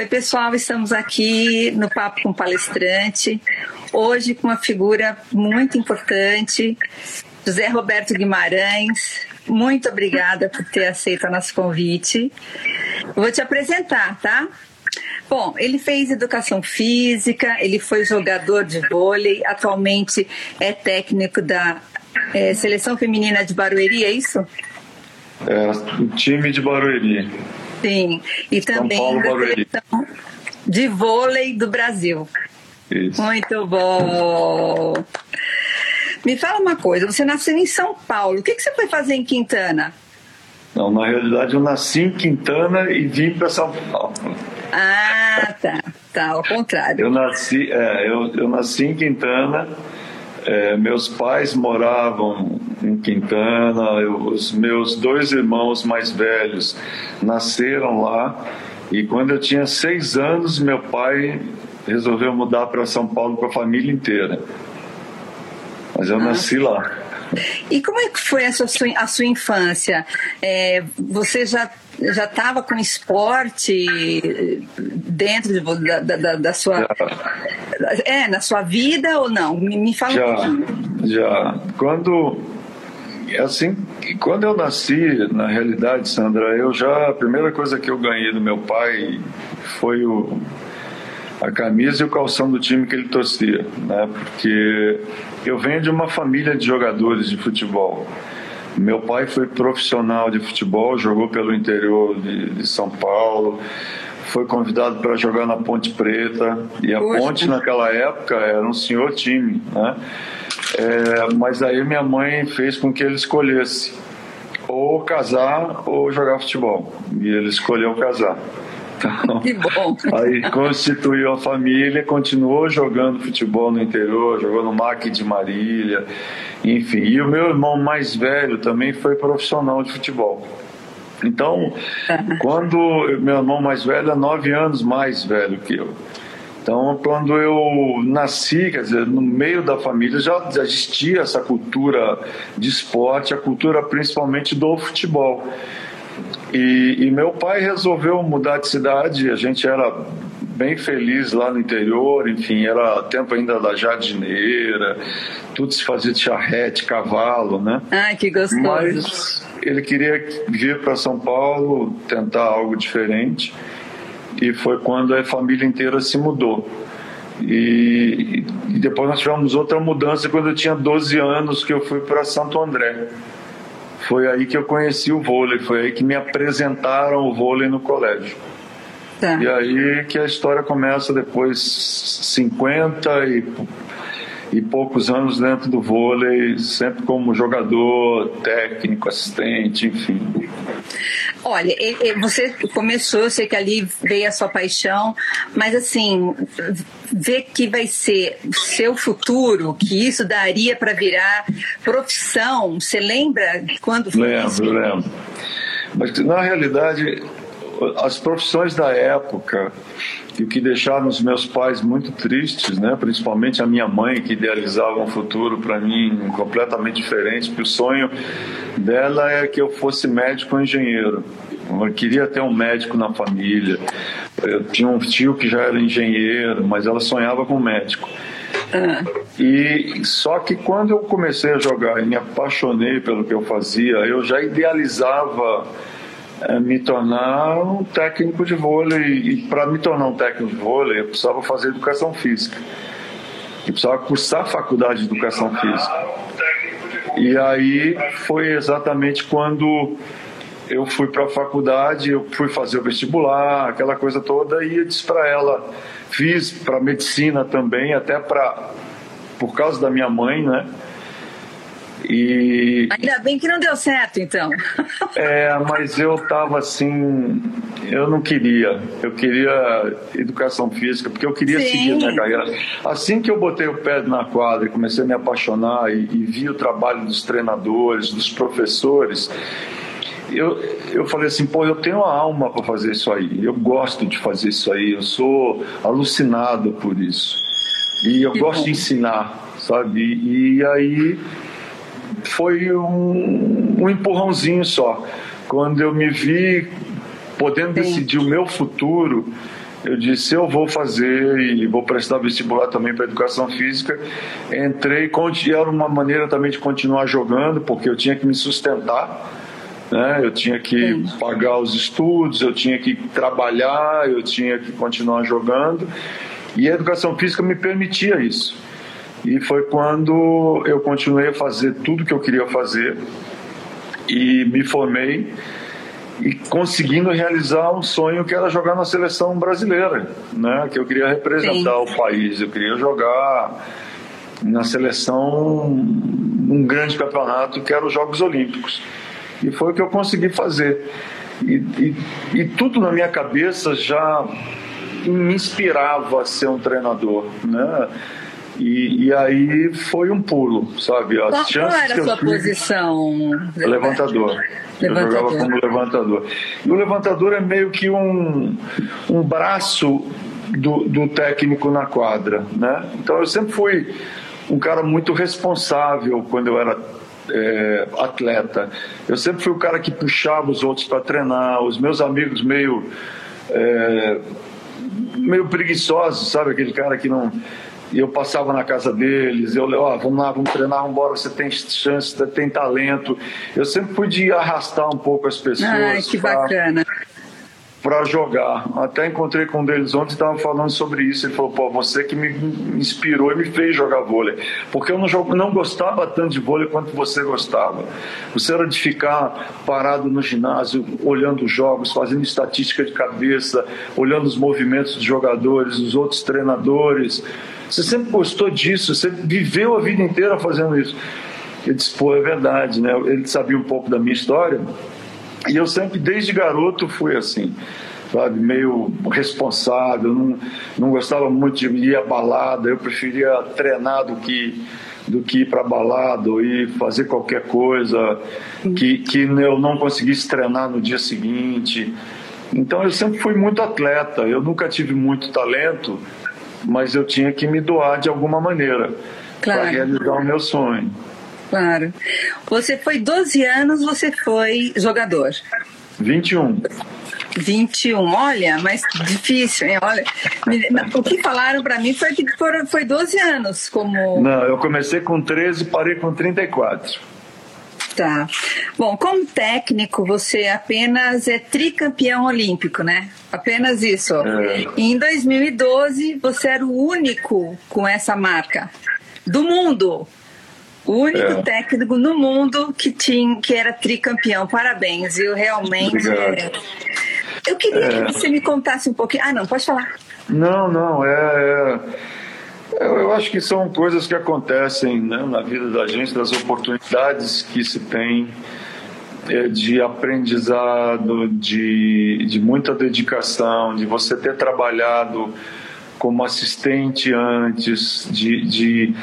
Oi, pessoal, estamos aqui no Papo com Palestrante, hoje com uma figura muito importante, José Roberto Guimarães. Muito obrigada por ter aceito o nosso convite. Vou te apresentar, tá? Bom, ele fez educação física, ele foi jogador de vôlei, atualmente é técnico da é, seleção feminina de Barueri, é isso? É, time de Barueri. Sim, e também Paulo, da Barueri. seleção de vôlei do Brasil. Isso. Muito bom. Me fala uma coisa, você nasceu em São Paulo, o que, que você foi fazer em Quintana? Não, na realidade eu nasci em Quintana e vim para São Paulo. Ah, tá, tá, ao contrário. Eu nasci, é, eu, eu nasci em Quintana. É, meus pais moravam em Quintana. eu- os meus dois irmãos mais velhos nasceram lá. E quando eu tinha seis anos, meu pai resolveu mudar para São Paulo com a família inteira. Mas eu nasci lá. E como é que foi a sua, a sua infância? É, você já já estava com esporte dentro de, da, da, da sua é na sua vida ou não? Me, me fala um Já, pouquinho. já. Quando assim, quando eu nasci, na realidade, Sandra, eu já a primeira coisa que eu ganhei do meu pai foi o a camisa e o calção do time que ele torcia, né? Porque eu venho de uma família de jogadores de futebol. Meu pai foi profissional de futebol, jogou pelo interior de, de São Paulo, foi convidado para jogar na Ponte Preta e a. Ponte naquela época era um senhor time, né? É, mas aí minha mãe fez com que ele escolhesse ou casar ou jogar futebol e ele escolheu casar. Então, Que bom. Aí constituiu a família, continuou jogando futebol no interior, jogou no MAC de Marília, enfim. E o meu irmão mais velho também foi profissional de futebol. Então, quando meu irmão mais velho é nove anos mais velho que eu. Então, quando eu nasci, quer dizer, no meio da família já já existia essa cultura de esporte, a cultura principalmente do futebol. E, e meu pai resolveu mudar de cidade, a gente era bem feliz lá no interior, enfim, era tempo ainda da jardineira, tudo se fazia de charrete, cavalo, né? Ai, que gostoso. Mas ele queria vir para São Paulo, tentar algo diferente, e foi quando a família inteira se mudou. E, e depois nós tivemos outra mudança quando eu tinha 12 anos, que eu fui para Santo André. Foi aí que eu conheci o vôlei, foi aí que me apresentaram o vôlei no colégio. Tá. E aí que a história começa depois 50 e, e poucos anos dentro do vôlei, sempre como jogador, técnico, assistente, enfim. Olha, você começou, eu sei que ali veio a sua paixão, mas assim, ver que vai ser o seu futuro, que isso daria para virar profissão, você lembra quando foi isso? Lembro, lembro. Mas na realidade, as profissões da época e o que deixaram os meus pais muito tristes, né? Principalmente a minha mãe que idealizava um futuro para mim completamente diferente, porque o sonho dela é que eu fosse médico ou engenheiro. Ela queria ter um médico na família. Eu tinha um tio que já era engenheiro, mas ela sonhava com médico. E só que quando eu comecei a jogar e me apaixonei pelo que eu fazia, eu já idealizava me tornar um técnico de vôlei. E para me tornar um técnico de vôlei, eu precisava fazer educação física. Eu precisava cursar a faculdade de educação física. E aí foi exatamente quando eu fui para a faculdade, eu fui fazer o vestibular, aquela coisa toda, e eu disse para ela, fiz para medicina também, até para por causa da minha mãe, né? E Ainda bem que não deu certo, então. é, mas eu tava assim, eu não queria. Eu queria educação física, porque eu queria Sim. seguir minha carreira. Assim que eu botei o pé na quadra e comecei a me apaixonar e, e vi o trabalho dos treinadores, dos professores, eu, eu falei assim, pô, eu tenho a alma para fazer isso aí. Eu gosto de fazer isso aí. Eu sou alucinado por isso. E eu Que gosto bom. de ensinar, sabe? E aí foi um, um empurrãozinho só. Quando eu me vi podendo Sim. decidir o meu futuro, eu disse: eu vou fazer e vou prestar vestibular também para educação física. Entrei, era uma maneira também de continuar jogando, porque eu tinha que me sustentar. Né? Eu tinha que Sim. pagar os estudos, eu tinha que trabalhar, eu tinha que continuar jogando. E a educação física me permitia isso. E foi quando eu continuei a fazer tudo que eu queria fazer e me formei e conseguindo realizar um sonho que era jogar na seleção brasileira, né? Que eu queria representar Sim. o país, eu queria jogar na seleção um grande campeonato que era os Jogos Olímpicos. E foi o que eu consegui fazer. E, e, e tudo na minha cabeça já me inspirava a ser um treinador, né? E, e, aí foi um pulo, sabe? As qual, qual era a sua posição? Levantador. levantador. Eu jogava como levantador. E o levantador é meio que um, um braço do, do técnico na quadra, né? Então eu sempre fui um cara muito responsável quando eu era é, atleta. Eu sempre fui o cara que puxava os outros para treinar, os meus amigos meio é, meio preguiçosos, sabe aquele cara que não e eu passava na casa deles, eu, ó, oh, vamos lá, vamos treinar, vamos embora, você tem chance, você tem talento. Eu sempre pude arrastar um pouco as pessoas. Ai, que pra, bacana. Para jogar. Até encontrei com um deles ontem estava falando sobre isso. Ele falou: pô, você que me inspirou e me fez jogar vôlei. Porque eu não, jogo, não gostava tanto de vôlei quanto você gostava. Você era de ficar parado no ginásio, olhando os jogos, fazendo estatística de cabeça, olhando os movimentos dos jogadores, os outros treinadores. Você sempre gostou disso, você viveu a vida inteira fazendo isso. Ele disse, pô, é verdade, né? Ele sabia um pouco da minha história. E eu sempre, desde garoto, fui assim, sabe? Meio responsável, não, não gostava muito de ir à balada, eu preferia treinar do que do que ir para balada ou ir fazer qualquer coisa que, que eu não conseguisse treinar no dia seguinte. Então eu sempre fui muito atleta, eu nunca tive muito talento, mas eu tinha que me doar de alguma maneira claro. para realizar o meu sonho. Claro. Você foi 12 anos, você foi jogador. 21. 21, olha, mas difícil, hein? Olha, o que falaram para mim foi que foram, foi 12 anos como. Não, eu comecei com 13 e parei com 34. Tá. Bom, como técnico, você apenas é tricampeão olímpico, né? Apenas isso. É. Em 2012, você era o único com essa marca do mundo. O único é. técnico no mundo que tinha que era tricampeão. Parabéns, eu realmente. É... Eu queria que é. você me contasse um pouquinho. Ah, não, pode falar. Não, não, é, é eu acho que são coisas que acontecem né, na vida da gente, das oportunidades que se tem é, de aprendizado, de, de muita dedicação, de você ter trabalhado como assistente antes, de, de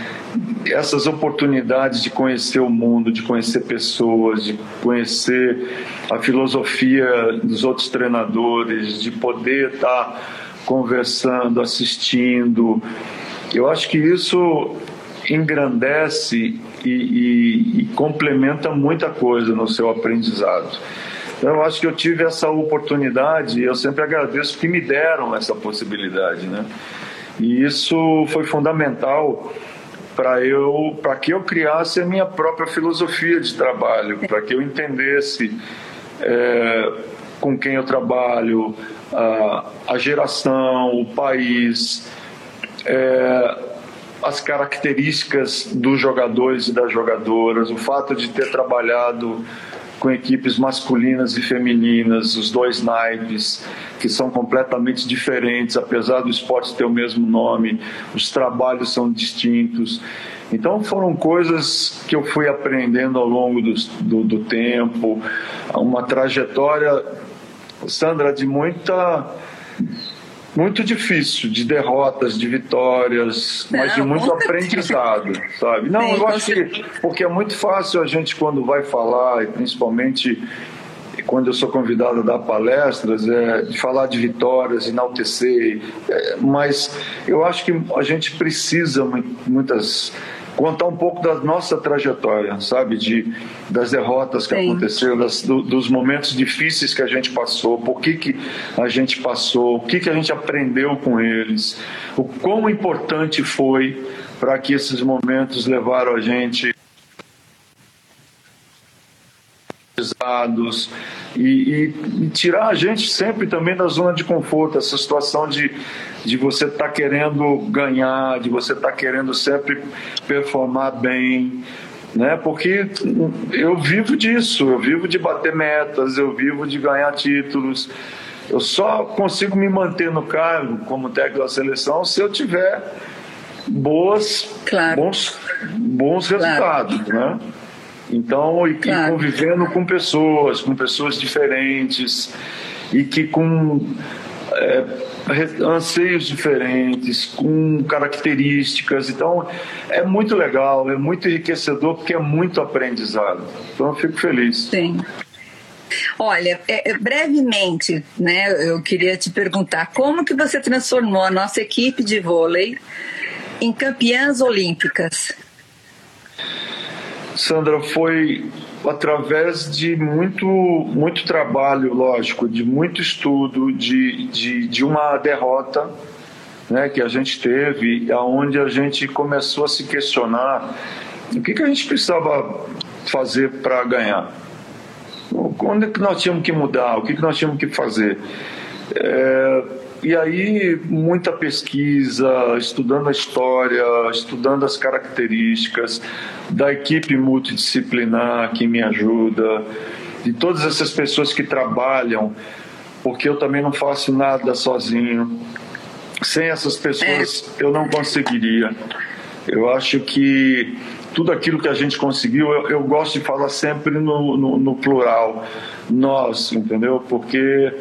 essas oportunidades de conhecer o mundo, de conhecer pessoas, de conhecer a filosofia dos outros treinadores, de poder estar conversando, assistindo, eu acho que isso engrandece e, e, e complementa muita coisa no seu aprendizado. Então, eu acho que eu tive essa oportunidade e eu sempre agradeço que me deram essa possibilidade, né? E isso foi fundamental para eu, para que eu criasse a minha própria filosofia de trabalho, para que eu entendesse é, com quem eu trabalho, a, a geração, o país, é, as características dos jogadores e das jogadoras, o fato de ter trabalhado com equipes masculinas e femininas, os dois naipes, que são completamente diferentes, apesar do esporte ter o mesmo nome, os trabalhos são distintos. Então foram coisas que eu fui aprendendo ao longo do, do, do tempo, uma trajetória, Sandra, de muita muito difícil, de derrotas, de vitórias, não, mas de muito aprendizado, sabe? Não, Sim, eu acho que porque é muito fácil a gente quando vai falar, e principalmente quando eu sou convidado a dar palestras, é, de falar de vitórias, enaltecer, é, mas eu acho que a gente precisa muitas contar um pouco da nossa trajetória, sabe? De, das derrotas que Sim. aconteceram, das, do, dos momentos difíceis que a gente passou, por que, que a gente passou, o que, que a gente aprendeu com eles, o quão importante foi para que esses momentos levaram a gente e, e, e, tirar a gente sempre também da zona de conforto, essa situação de, de você estar tá querendo ganhar, de você estar tá querendo sempre performar bem, né? Porque eu vivo disso, eu vivo de bater metas, eu vivo de ganhar títulos. Eu só consigo me manter no cargo como técnico da seleção se eu tiver boas, claro. bons, bons resultados, claro. né? Então, e, claro. convivendo com pessoas, com pessoas diferentes e que com é, anseios diferentes, com características. Então, é muito legal, é muito enriquecedor porque é muito aprendizado. Então, eu fico feliz. Sim. Olha, é, é, brevemente, né, eu queria te perguntar como que você transformou a nossa equipe de vôlei em campeãs olímpicas? Sandra, foi através de muito, muito trabalho, lógico, de muito estudo, de, de, de uma derrota né, que a gente teve, aonde a gente começou a se questionar o que, que a gente precisava fazer para ganhar. Onde é que nós tínhamos que mudar? O que, que nós tínhamos que fazer? É, e aí, muita pesquisa, estudando a história, estudando as características da equipe multidisciplinar que me ajuda, de todas essas pessoas que trabalham, porque eu também não faço nada sozinho. Sem essas pessoas, é. eu não conseguiria. Eu acho que tudo aquilo que a gente conseguiu, eu, eu gosto de falar sempre no, no, no plural, nós, entendeu? Porque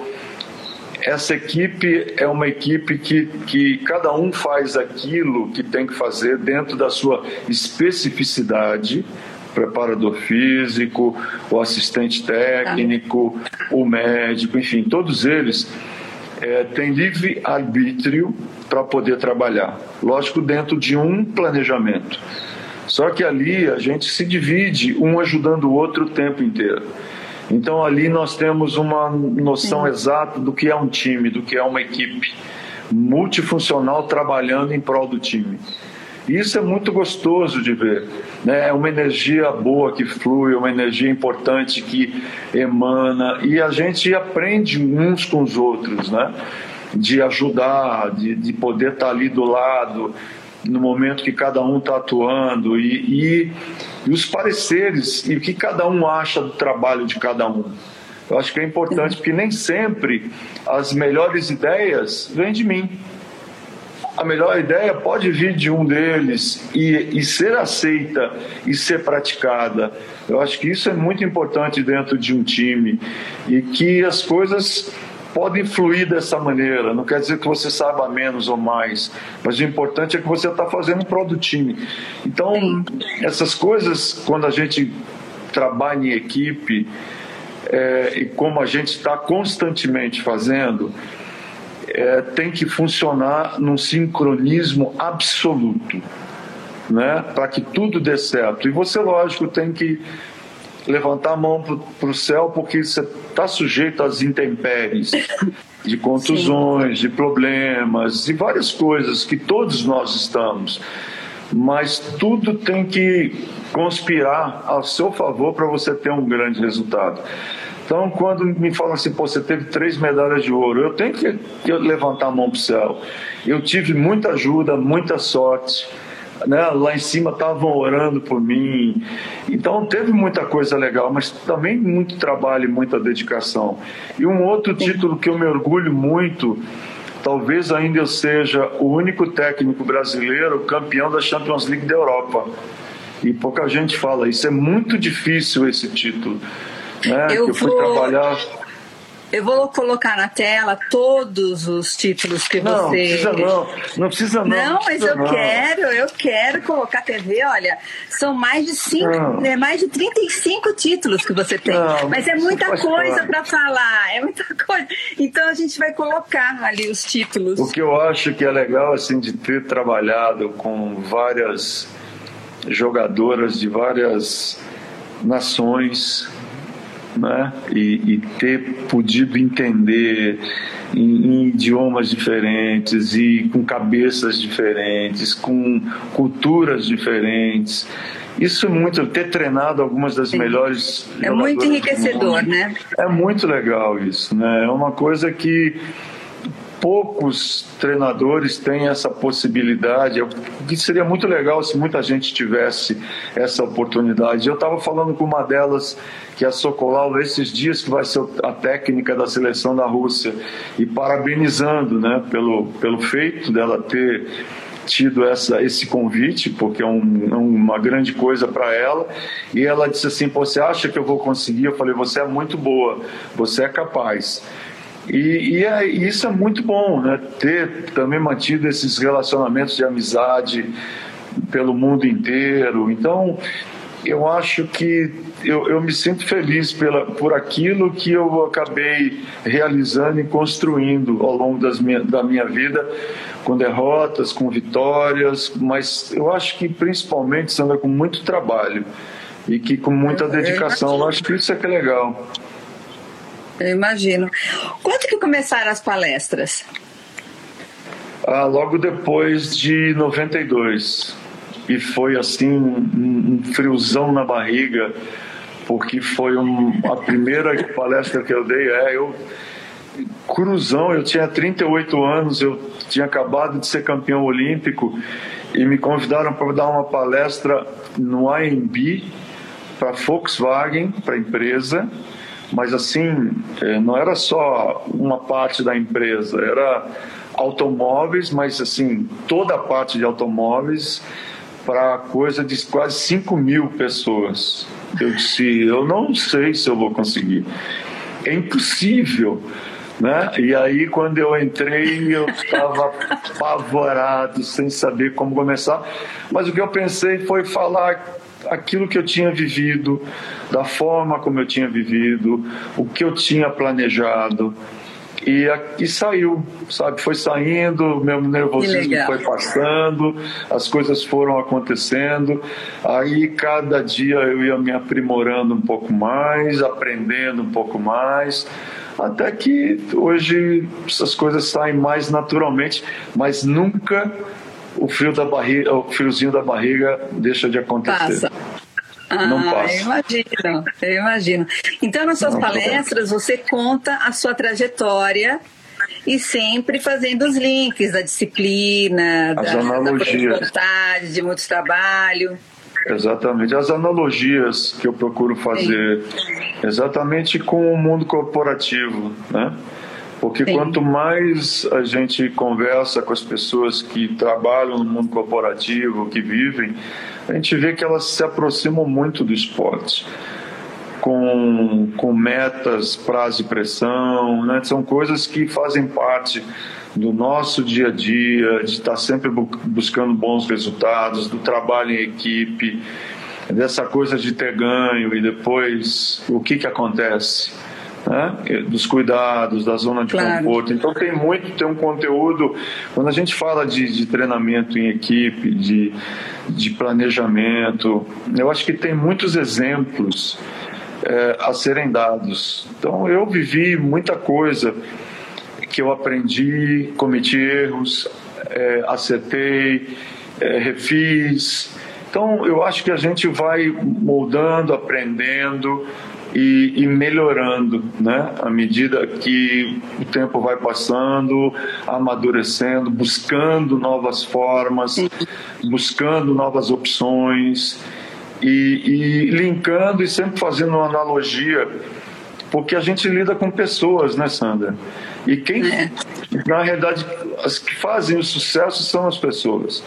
essa equipe é uma equipe que, que cada um faz aquilo que tem que fazer dentro da sua especificidade preparador físico, o assistente técnico, o médico, enfim, todos eles é, têm livre arbítrio para poder trabalhar. Lógico, dentro de um planejamento. Só que ali a gente se divide, um ajudando o outro o tempo inteiro. Então ali nós temos uma noção Sim. exata do que é um time, do que é uma equipe multifuncional trabalhando em prol do time. Isso é muito gostoso de ver. Né? É uma energia boa que flui, uma energia importante que emana e a gente aprende uns com os outros, né? de ajudar, de, de poder estar ali do lado, no momento que cada um está atuando e, e, e, os pareceres e o que cada um acha do trabalho de cada um. Eu acho que é importante porque nem sempre as melhores ideias vêm de mim. A melhor ideia pode vir de um deles e, e ser aceita e ser praticada. Eu acho que isso é muito importante dentro de um time e que as coisas podem fluir dessa maneira. Não quer dizer que você saiba menos ou mais, mas o importante é que você está fazendo para do time. Então, essas coisas, quando a gente trabalha em equipe, é, e como a gente está constantemente fazendo, é, tem que funcionar num sincronismo absoluto, né? para que tudo dê certo. E você, lógico, tem que levantar a mão para o céu porque você está sujeito às intempéries de contusões, Sim. de problemas, de várias coisas que todos nós estamos. Mas tudo tem que conspirar ao seu favor para você ter um grande resultado. Então, quando me falam assim, Pô, você teve três medalhas de ouro, eu tenho que levantar a mão para o céu. Eu tive muita ajuda, muita sorte né, lá em cima estavam orando por mim. Então teve muita coisa legal, mas também muito trabalho e muita dedicação. E um outro título que eu me orgulho muito, talvez ainda eu seja o único técnico brasileiro campeão da Champions League da Europa. E pouca gente fala, isso é muito difícil esse título. Né? Eu, eu fui vou... trabalhar eu vou colocar na tela todos os títulos que não, você. Não, precisa não. Não precisa não. Não, mas eu não. quero, eu quero colocar TV. Olha, são mais de cinco, é, mais de 35 títulos que você tem. Mas é muita coisa para falar, é muita coisa. Então a gente vai colocar ali os títulos. O que eu acho que é legal assim de ter trabalhado com várias jogadoras de várias nações, né? E, e ter podido entender em, em, idiomas diferentes e com cabeças diferentes, com culturas diferentes. Isso é muito, ter treinado algumas das Sim. melhores. É muito enriquecedor, né? É muito legal isso, né? É uma coisa que poucos treinadores têm essa possibilidade. Que seria muito legal se muita gente tivesse essa oportunidade. Eu estava falando com uma delas, que é a Sokolau, esses dias, que vai ser a técnica da seleção da Rússia, e parabenizando né, pelo, pelo feito dela ter tido essa, esse convite, porque é, um, é uma grande coisa para ela. E ela disse assim: Você acha que eu vou conseguir? Eu falei: Você é muito boa, você é capaz. E, e, é, isso é muito bom, né? Ter também mantido esses relacionamentos de amizade pelo mundo inteiro. Então, eu acho que eu, eu me sinto feliz pela, por aquilo que eu acabei realizando e construindo ao longo das minha, da minha vida, com derrotas, com vitórias, mas eu acho que principalmente, Sandra, com muito trabalho e que com muita dedicação. Eu acho que isso é que é legal. Eu imagino. Quando que começaram as palestras? Ah, logo depois de 92. E foi assim um, um friozão na barriga, porque foi um, a primeira palestra que eu dei. É, eu cruzão, eu tinha 38 anos, eu tinha acabado de ser campeão olímpico e me convidaram para dar uma palestra no AMB para Volkswagen, para a empresa mas assim, é, não era só uma parte da empresa, era automóveis, mas assim, toda a parte de automóveis para coisa de quase 5 mil pessoas. Eu disse, eu não sei se eu vou conseguir. É impossível. Né? E aí, quando eu entrei, eu estava apavorado, sem saber como começar. Mas o que eu pensei foi falar aquilo que eu tinha vivido, da forma como eu tinha vivido, o que eu tinha planejado. E, e saiu, sabe? Foi saindo, meu nervosismo foi passando, as coisas foram acontecendo. Aí cada dia eu ia me aprimorando um pouco mais, aprendendo um pouco mais até que hoje essas coisas saem mais naturalmente, mas nunca o frio da barriga, o friozinho da barriga deixa de acontecer. Passa. Ah, não passa. Eu imagino, eu imagino. Então, nas suas não, palestras, você conta a sua trajetória e sempre fazendo os links da disciplina, As da, analogias. da vontade, de muito trabalho. Exatamente, as analogias que eu procuro fazer, Sim. exatamente com o mundo corporativo, né? Porque Sim. quanto mais a gente conversa com as pessoas que trabalham no mundo corporativo, que vivem, a gente vê que elas se aproximam muito do esporte. Com, com metas, prazo e pressão, né? são coisas que fazem parte do nosso dia a dia, de estar sempre buscando bons resultados, do trabalho em equipe, dessa coisa de ter ganho e depois o que, que acontece né? dos cuidados, da zona de claro. conforto. Então tem muito, tem um conteúdo. Quando a gente fala de, de treinamento em equipe, de, de planejamento, eu acho que tem muitos exemplos é, a serem dados. Então eu vivi muita coisa que eu aprendi, cometi erros, é, acertei, é, refiz. Então eu acho que a gente vai moldando, aprendendo, e, e, melhorando, né? À medida que o tempo vai passando, amadurecendo, buscando novas formas, buscando novas opções e, e linkando e sempre fazendo uma analogia, porque a gente lida com pessoas, né, Sandra? E quem, é. na realidade, as que fazem o sucesso são as pessoas.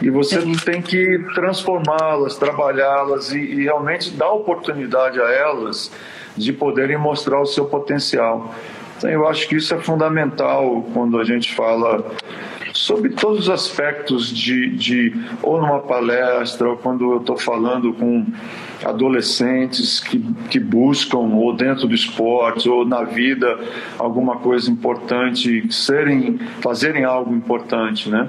E você tem que transformá-las, trabalhá-las e, e realmente dar oportunidade a elas de poderem mostrar o seu potencial. Então, eu acho que isso é fundamental quando a gente fala sobre todos os aspectos de, de ou numa palestra, ou quando eu estou falando com adolescentes que, que buscam, ou dentro do esporte, ou na vida, alguma coisa importante, serem, fazerem algo importante, né?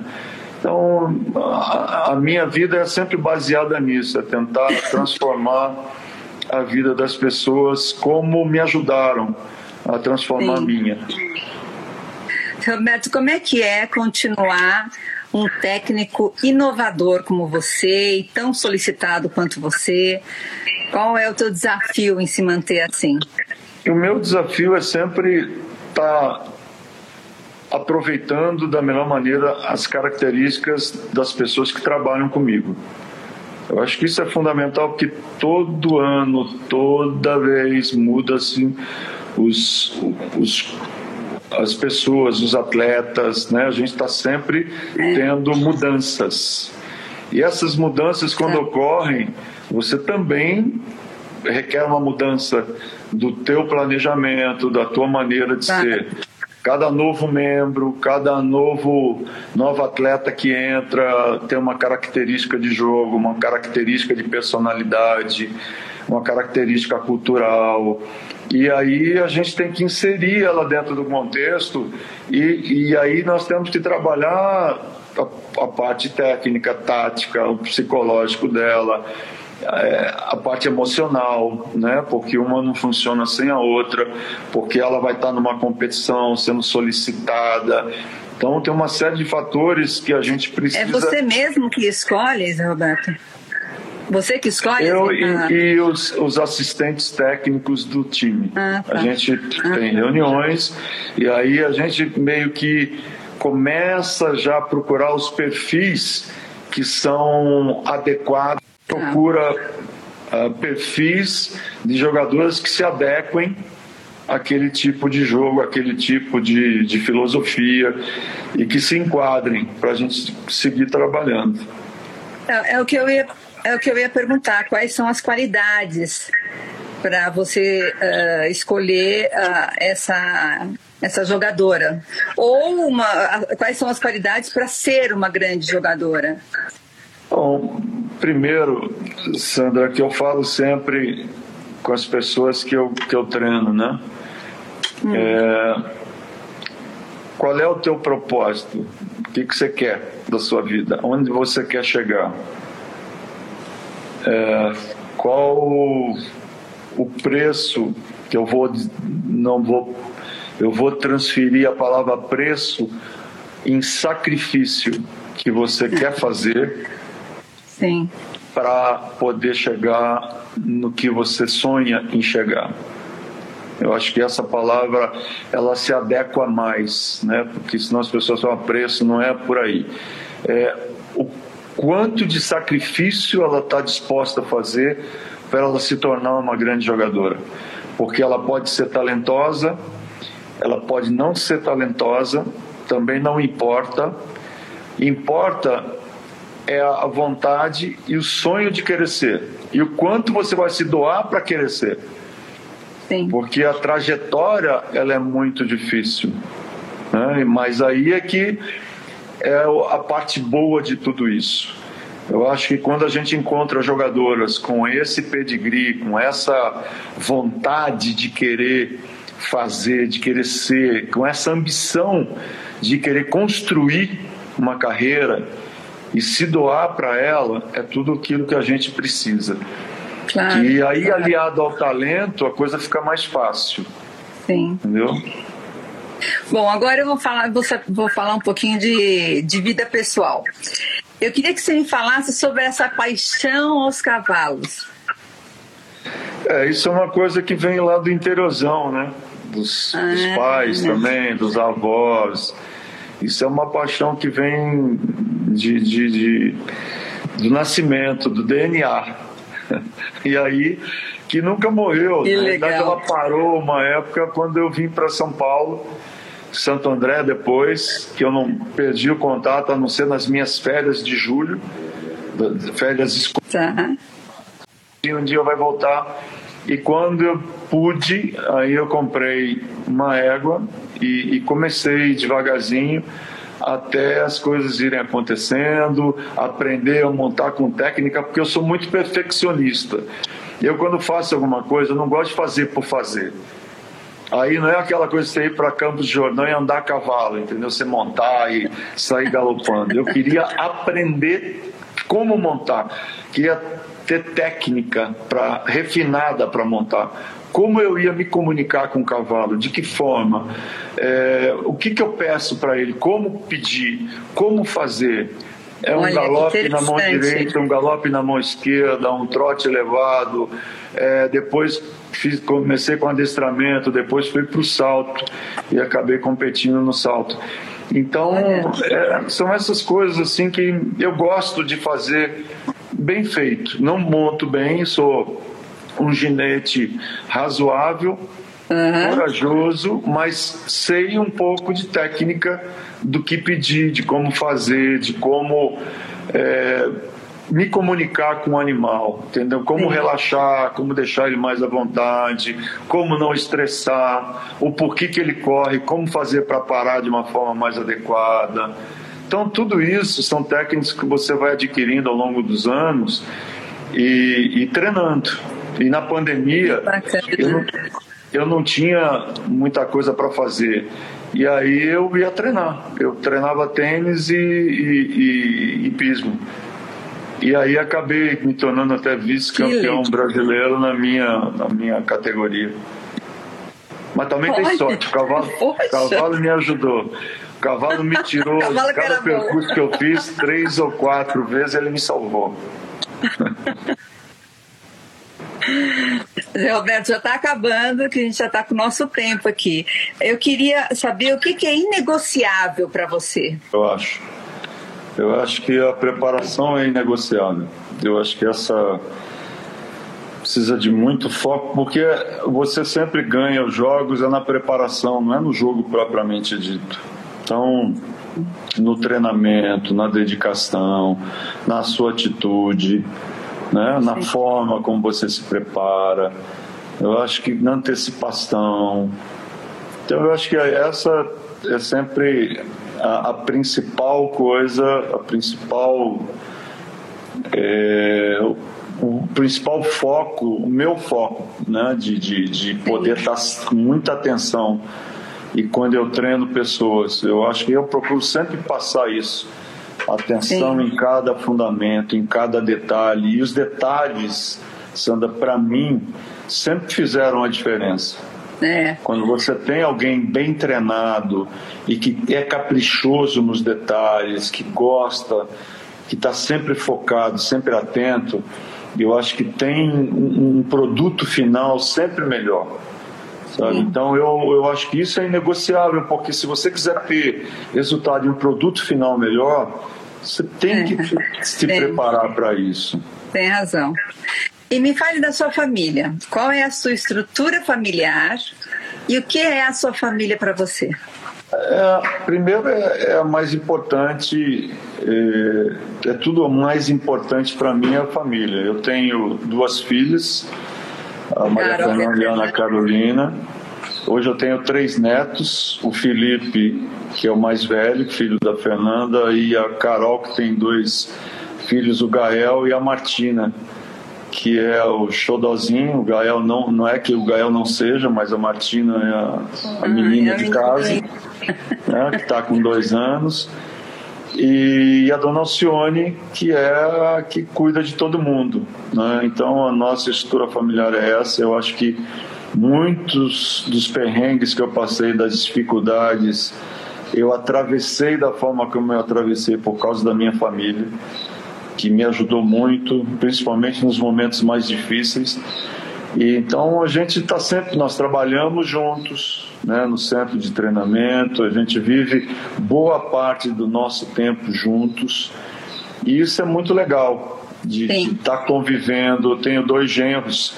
Então, a, a minha vida é sempre baseada nisso, é tentar transformar a vida das pessoas como me ajudaram a transformar Sim. a minha. Roberto, como é que é continuar um técnico inovador como você e tão solicitado quanto você? Qual é o teu desafio em se manter assim? O meu desafio é sempre estar tá aproveitando da melhor maneira as características das pessoas que trabalham comigo. Eu acho que isso é fundamental porque todo ano, toda vez muda-se os, os, as pessoas, os atletas, né? A gente está sempre tendo mudanças. E essas mudanças, quando é. ocorrem, você também requer uma mudança do teu planejamento, da tua maneira de tá. ser cada novo membro, cada novo novo atleta que entra tem uma característica de jogo, uma característica de personalidade, uma característica cultural. E aí a gente tem que inserir ela dentro do contexto e, e aí nós temos que trabalhar a, a parte técnica, tática, o psicológico dela é, a parte emocional, né? Porque uma não funciona sem a outra, porque ela vai estar numa competição sendo solicitada. Então tem uma série de fatores que a gente precisa. É você mesmo que escolhe, Roberto? Você que escolhe? Eu e, ah. e os, os, assistentes técnicos do time. Ah, tá. A gente ah. tem reuniões e aí a gente meio que começa já a procurar os perfis que são adequados procura uh, perfis de jogadores que se adequem àquele tipo de jogo, aquele tipo de, de filosofia e que se enquadrem para a gente seguir trabalhando. É, é, o que eu ia, é o que eu ia perguntar, quais são as qualidades para você uh, escolher uh, essa essa jogadora ou uma quais são as qualidades para ser uma grande jogadora Bom, primeiro, Sandra, que eu falo sempre com as pessoas que eu, que eu treino, né? Hum. É, qual é o teu propósito? O que, que você quer da sua vida? Onde você quer chegar? É, qual o preço que eu vou não vou eu vou transferir a palavra preço em sacrifício que você quer fazer para poder chegar no que você sonha em chegar. Eu acho que essa palavra ela se adequa mais, né? Porque senão as pessoas falam preço, não é por aí. É, quanto de sacrifício ela está disposta a fazer para ela se tornar uma grande jogadora, porque ela pode ser talentosa, ela pode não ser talentosa, também não importa. Importa é a vontade e o sonho de querer ser. E o quanto você vai se doar para querer ser. Sim. Porque a trajetória ela é muito difícil. Né? Mas aí é que é a parte boa de tudo isso. Eu acho que quando a gente encontra jogadoras com esse pedigree, com essa vontade de querer fazer, de querer ser, com essa ambição de querer construir uma carreira, e se doar para ela é tudo aquilo que a gente precisa. Claro, e aí, claro. aliado ao talento, a coisa fica mais fácil. Sim. Entendeu? Bom, agora eu vou falar, vou, vou falar um pouquinho de, de vida pessoal. Eu queria que você me falasse sobre essa paixão aos cavalos. É, isso é uma coisa que vem lá do interiorzão, né? Dos, ah, dos pais né? também, dos avós. Isso é uma paixão que vem de, de, de do nascimento, do DNA. E aí, que nunca morreu. Que Na verdade, ela parou uma época quando eu vim para São Paulo, Santo André depois, que eu não perdi o contato, a não ser nas minhas férias de julho, férias escolares. Tá. E um dia vai voltar. E quando eu pude, aí eu comprei uma égua e, e comecei devagarzinho até as coisas irem acontecendo, aprender a montar com técnica, porque eu sou muito perfeccionista. Eu, quando faço alguma coisa, não gosto de fazer por fazer. Aí não é aquela coisa de você ir para Campos de Jordão e andar a cavalo, entendeu? Você montar e sair galopando. Eu queria aprender como montar, queria ter técnica para refinada para montar. Como eu ia me comunicar com o cavalo? De que forma? É, o que, que eu peço para ele? Como pedir? Como fazer? É um Olha, galope na mão direita, um galope na mão esquerda, um trote elevado. É, depois fiz, comecei com adestramento, depois fui para o salto e acabei competindo no salto. Então, é, são essas coisas assim que eu gosto de fazer bem feito. Não monto bem, sou um ginete razoável, uhum. corajoso, mas sei um pouco de técnica do que pedir, de como fazer, de como é, me comunicar com o animal, entendeu? Como Sim. relaxar, como deixar ele mais à vontade, como não estressar, o porquê que ele corre, como fazer para parar de uma forma mais adequada. Então, tudo isso são técnicas que você vai adquirindo ao longo dos anos e, e treinando. E na pandemia, eu não, eu não tinha muita coisa para fazer. E aí eu ia treinar. Eu treinava tênis e, e, e, e pismo. E aí acabei me tornando até vice-campeão brasileiro na minha, na minha categoria. Mas também tem sorte, o cavalo, cavalo me ajudou. O cavalo me tirou, cavalo cada percurso bom. que eu fiz, três ou quatro vezes ele me salvou. Roberto, já está acabando, que a gente já está com o nosso tempo aqui. Eu queria saber o que, que é inegociável para você. Eu acho. Eu acho que a preparação é inegociável. Eu acho que essa precisa de muito foco, porque você sempre ganha os jogos é na preparação, não é no jogo propriamente dito. Então, no treinamento, na dedicação, na sua atitude, né? na forma como você se prepara. Eu acho que na antecipação. Então, eu acho que essa é sempre a, a principal coisa, a principal. É, o principal foco, o meu foco, né, de, de, de poder estar com muita atenção. E quando eu treino pessoas, eu acho que eu procuro sempre passar isso. Atenção Sim. em cada fundamento, em cada detalhe. E os detalhes, Sandra, para mim, sempre fizeram a diferença. É. Quando você tem alguém bem treinado e que é caprichoso nos detalhes, que gosta, que está sempre focado, sempre atento, eu acho que tem um, produto final sempre melhor. Então eu, eu acho que isso é inegociável, porque se você quiser ter resultado em um produto final melhor, você tem que é. se preparar para isso. Tem razão. E me fale da sua família. Qual é a sua estrutura familiar e o que é a sua família para você? É, primeiro é, é a mais importante, é, é tudo o mais importante para mim é a família. Eu tenho duas filhas, a Maria Fernanda e a Ana Carolina. Hoje eu tenho três netos, o Felipe, que é o mais velho, filho da Fernanda, e a Carol, que tem dois filhos, o Gael e a Martina que é o Xodozinho. O Gael não, não é que o Gael não seja, mas a Martina é a, a menina de casa, né, que está com dois anos. E a dona Alcione, que é a que cuida de todo mundo. Né? Então a nossa estrutura familiar é essa. Eu acho que muitos dos perrengues que eu passei, das dificuldades, eu atravessei da forma como eu atravessei por causa da minha família que me ajudou muito, principalmente nos momentos mais difíceis. E então a gente está sempre, nós trabalhamos juntos, né, no centro de treinamento, a gente vive boa parte do nosso tempo juntos. E isso é muito legal de estar tá convivendo. Eu tenho dois genros,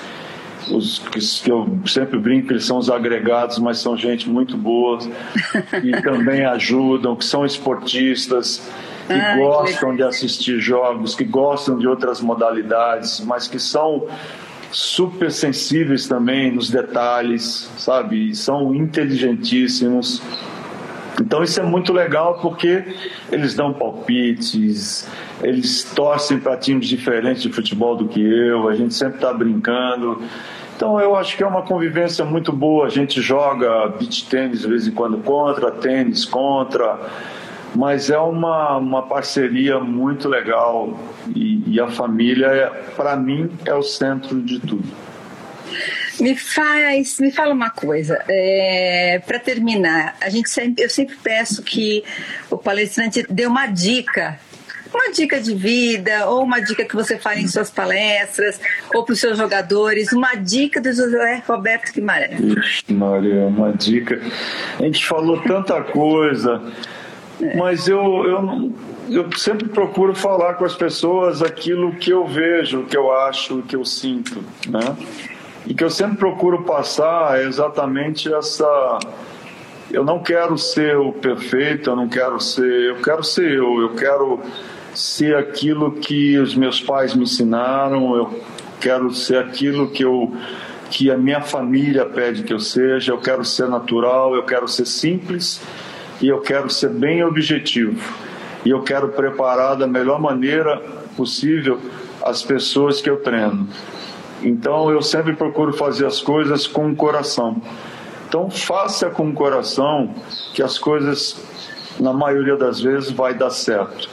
os que eu sempre brinco, eles são os agregados, mas são gente muito boa e também ajudam, que são esportistas que Ai, gostam que de assistir jogos, que gostam de outras modalidades, mas que são super sensíveis também nos detalhes, sabe? São inteligentíssimos. Então isso é muito legal porque eles dão palpites, eles torcem para times diferentes de futebol do que eu, a gente sempre está brincando. Então eu acho que é uma convivência muito boa. A gente joga beach tênis de vez em quando contra, tênis contra, mas é uma, uma parceria muito legal e, e a família, para mim, é o centro de tudo. Me faz, me fala uma coisa. É, Para terminar, a gente sempre, eu sempre peço que o palestrante dê uma dica uma dica de vida, ou uma dica que você fale em suas palestras, ou para os seus jogadores, uma dica do José Roberto Guimarães. Ixi, Maria, uma dica. A gente falou tanta coisa, é. mas eu, eu, eu sempre procuro falar com as pessoas aquilo que eu vejo, que eu acho, que eu sinto, né? E que eu sempre procuro passar é exatamente essa eu não quero ser o perfeito, eu não quero ser, eu quero ser eu, eu quero ser aquilo que os meus pais me ensinaram, eu quero ser aquilo que eu que a minha família pede que eu seja, eu quero ser natural, eu quero ser simples e eu quero ser bem objetivo. E eu quero preparar da melhor maneira possível as pessoas que eu treino. Então eu sempre procuro fazer as coisas com o coração. Então faça com o coração que as coisas na maioria das vezes vai dar certo.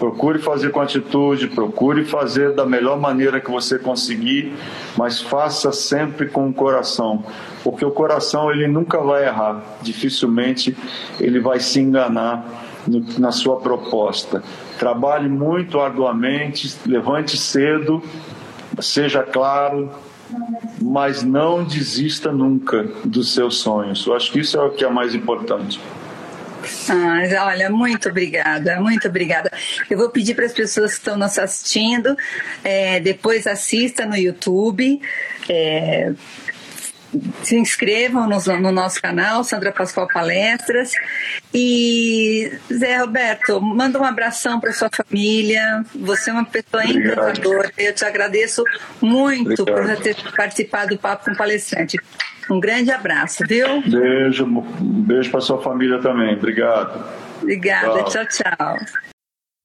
Procure fazer com atitude, procure fazer da melhor maneira que você conseguir, mas faça sempre com o coração, porque o coração ele nunca vai errar, dificilmente ele vai se enganar no, na sua proposta. Trabalhe muito arduamente, levante cedo, seja claro, mas não desista nunca dos seus sonhos. Eu acho que isso é o que é mais importante. Ah, olha, muito obrigada, muito obrigada. Eu vou pedir para as pessoas que estão nos assistindo, é, depois assista no YouTube. É, se inscrevam no, no, nosso canal, Sandra Pascoal Palestras. E Zé Roberto, manda um abração para sua família. Você é uma pessoa encantadora. Eu te agradeço muito Obrigado. por ter participado do Papo com o Palestrante. Um grande abraço, viu? Beijo, um beijo para sua família também. Obrigado. Obrigada, tchau, tchau. tchau.